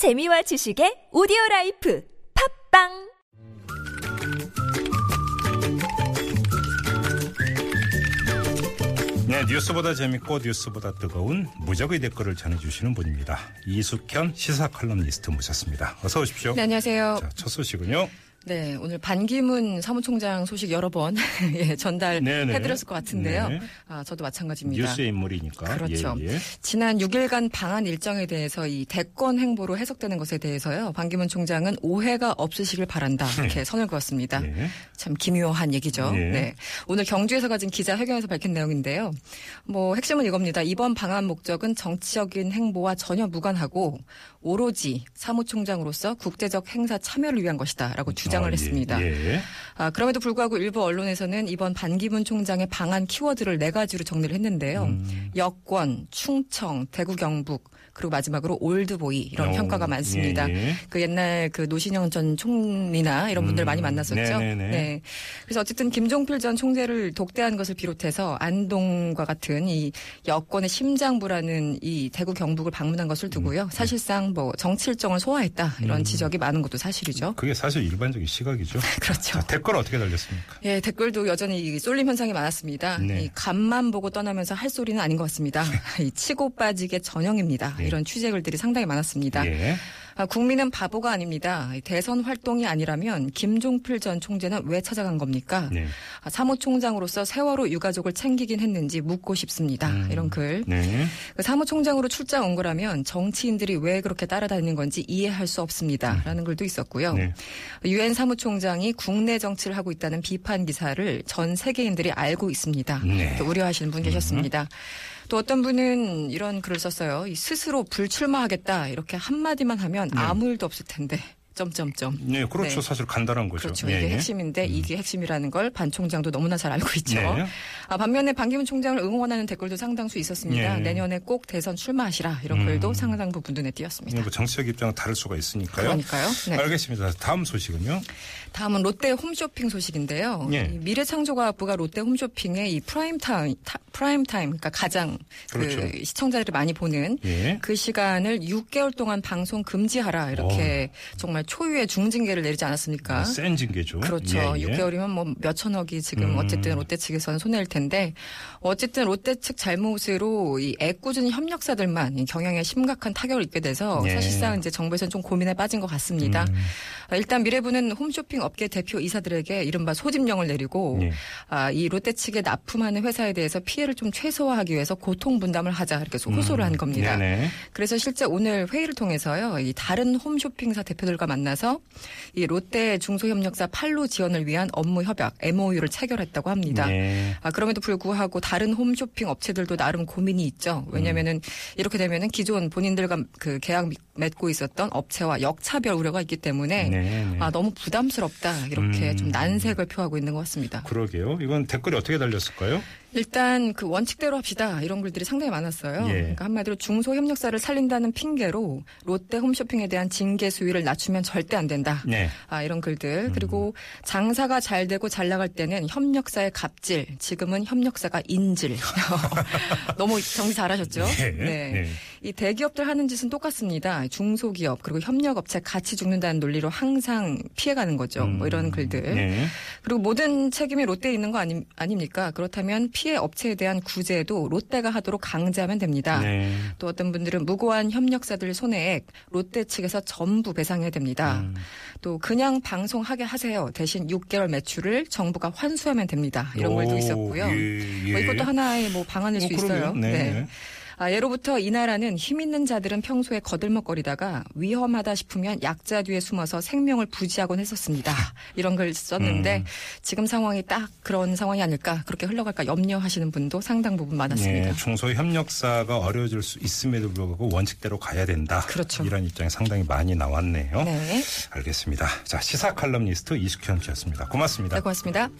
재미와 지식의 오디오 라이프 팟빵 네, 뉴스보다 재밌고 뉴스보다 뜨거운 무적의 댓글을 전해주시는 분입니다. 이숙현 시사 칼럼니스트 모셨습니다. 어서 오십시오. 네, 안녕하세요. 자, 첫 소식은요. 네, 오늘 반기문 사무총장 소식 여러 번 예, 전달해드렸을 것 같은데요. 네. 아, 저도 마찬가지입니다. 뉴스의 인물이니까. 그렇죠. 예, 예. 지난 6일간 방한 일정에 대해서 이 대권 행보로 해석되는 것에 대해서요. 반기문 총장은 오해가 없으시길 바란다. 이렇게 선을 그었습니다. 예. 참 기묘한 얘기죠. 예. 네. 오늘 경주에서 가진 기자회견에서 밝힌 내용인데요. 뭐 핵심은 이겁니다. 이번 방한 목적은 정치적인 행보와 전혀 무관하고 오로지 사무총장으로서 국제적 행사 참여를 위한 것이다라고 주 장을 아, 예, 했습니다. 예. 아, 그럼에도 불구하고 일부 언론에서는 이번 반기문 총장의 방한 키워드를 네 가지로 정리를 했는데요. 음. 여권, 충청, 대구 경북, 그리고 마지막으로 올드보이 이런 오, 평가가 많습니다. 예, 예. 그 옛날 그 노신영 전 총리나 이런 분들 음, 많이 만났었죠. 네네네. 네. 그래서 어쨌든 김종필 전 총재를 독대한 것을 비롯해서 안동과 같은 이 여권의 심장부라는 이 대구 경북을 방문한 것을 두고요. 사실상 뭐 정치 일정을 소화했다 이런 음. 지적이 많은 것도 사실이죠. 그게 사실 일반적 인 시각이죠. 그렇죠. 자, 댓글 어떻게 달렸습니까? 예, 댓글도 여전히 이 쏠림 현상이 많았습니다. 네. 이 간만 보고 떠나면서 할 소리는 아닌 것 같습니다. 이 치고 빠지게 전형입니다. 네. 이런 취재글들이 상당히 많았습니다. 예. 아, 국민은 바보가 아닙니다. 이 대선 활동이 아니라면 김종필 전 총재는 왜 찾아간 겁니까? 네. 아, 사무총장으로서 세월호 유가족을 챙기긴 했는지 묻고 싶습니다. 음. 이런 글. 네. 그 사무총장으로 출장 온 거라면 정치인들이 왜 그렇게 따라다니는 건지 이해할 수 없습니다. 라는 글도 있었고요. 네. 유엔 사무총장이 국내 정치를 하고 있다는 비판 기사를 전 세계인들이 알고 있습니다. 네. 또 우려하시는 분 계셨습니다. 또 어떤 분은 이런 글을 썼어요. 이 스스로 불출마하겠다 이렇게 한마디만 하면 네. 아무 일도 없을 텐데. 점점점. 네, 그렇죠. 네. 사실 간단한 거죠. 그렇죠. 예, 이게 예. 핵심인데 이게 핵심이라는 걸 반 총장도 너무나 잘 알고 있죠. 네. 아, 반면에 반기문 총장을 응원하는 댓글도 상당수 있었습니다. 예. 내년에 꼭 대선 출마하시라 이런 음. 글도 상당 부분 눈에 띄었습니다. 그 정치적 입장은 다를 수가 있으니까요. 그러니까요. 네. 알겠습니다. 다음 소식은요. 다음은 롯데 홈쇼핑 소식인데요. 예. 이 미래창조과학부가 롯데 홈쇼핑의 이 프라임 타임, 타- 프라임 타임, 그러니까 가장 그렇죠. 그 시청자들이 많이 보는 예. 그 시간을 6개월 동안 방송 금지하라 이렇게 정말 초유의 중징계를 내리지 않았습니까? 센 징계죠. 그렇죠. 예, 예. 6개월이면 뭐 몇천억이 지금 음. 어쨌든 롯데 측에서는 손해일 텐데 어쨌든 롯데 측 잘못으로 이 애꿎은 협력사들만 이 경영에 심각한 타격을 입게 돼서 예. 사실상 이제 정부에서는 좀 고민에 빠진 것 같습니다. 음. 아, 일단 미래부는 홈쇼핑 업계 대표 이사들에게 이른바 소집령을 내리고 예. 아, 이 롯데 측에 납품하는 회사에 대해서 피해를 좀 최소화하기 위해서 고통 분담을 하자 이렇게 호소를 한 겁니다. 음. 네네. 그래서 실제 오늘 회의를 통해서요, 이 다른 홈쇼핑사 대표들과 만 나서 이 롯데 중소협력사 판로 지원을 위한 업무 협약 MOU를 체결했다고 합니다. 네. 아, 그럼에도 불구하고 다른 홈쇼핑 업체들도 나름 고민이 있죠. 왜냐면은 이렇게 되면은 기존 본인들과 그 계약 맺고 있었던 업체와 역차별 우려가 있기 때문에 네, 네. 아, 너무 부담스럽다. 이렇게 음. 좀 난색을 표하고 있는 것 같습니다. 그러게요. 이건 댓글이 어떻게 달렸을까요? 일단 그 원칙대로 합시다 이런 글들이 상당히 많았어요. 예. 그러니까 한마디로 중소협력사를 살린다는 핑계로 롯데 홈쇼핑에 대한 징계 수위를 낮추면 절대 안 된다. 네. 아 이런 글들 그리고 장사가 잘 되고 잘 나갈 때는 협력사의 갑질 지금은 협력사가 인질 너무 정리 잘하셨죠? 네. 네. 이 대기업들 하는 짓은 똑같습니다. 중소기업 그리고 협력업체 같이 죽는다는 논리로 항상 피해가는 거죠. 뭐 이런 글들. 네. 그리고 모든 책임이 롯데에 있는 거 아니, 아닙니까? 그렇다면 피해 업체에 대한 구제도 롯데가 하도록 강제하면 됩니다. 네. 또 어떤 분들은 무고한 협력사들 손해액 롯데 측에서 전부 배상해야 됩니다. 음. 또 그냥 방송하게 하세요. 대신 6개월 매출을 정부가 환수하면 됩니다. 이런 오, 글도 있었고요. 예, 예. 뭐 이것도 하나의 뭐 방안일 어, 수 그러게요. 있어요. 네. 아, 예로부터 이 나라는 힘 있는 자들은 평소에 거들먹거리다가 위험하다 싶으면 약자 뒤에 숨어서 생명을 부지하곤 했었습니다. 이런 글 썼는데 음. 지금 상황이 딱 그런 상황이 아닐까 그렇게 흘러갈까 염려하시는 분도 상당 부분 많았습니다. 네, 중소 협력사가 어려워질 수 있음에도 불구하고 원칙대로 가야 된다. 그렇죠. 이런 입장이 상당히 많이 나왔네요. 네. 알겠습니다. 자, 시사 칼럼니스트 이숙현 씨였습니다. 고맙습니다. 네, 고맙습니다.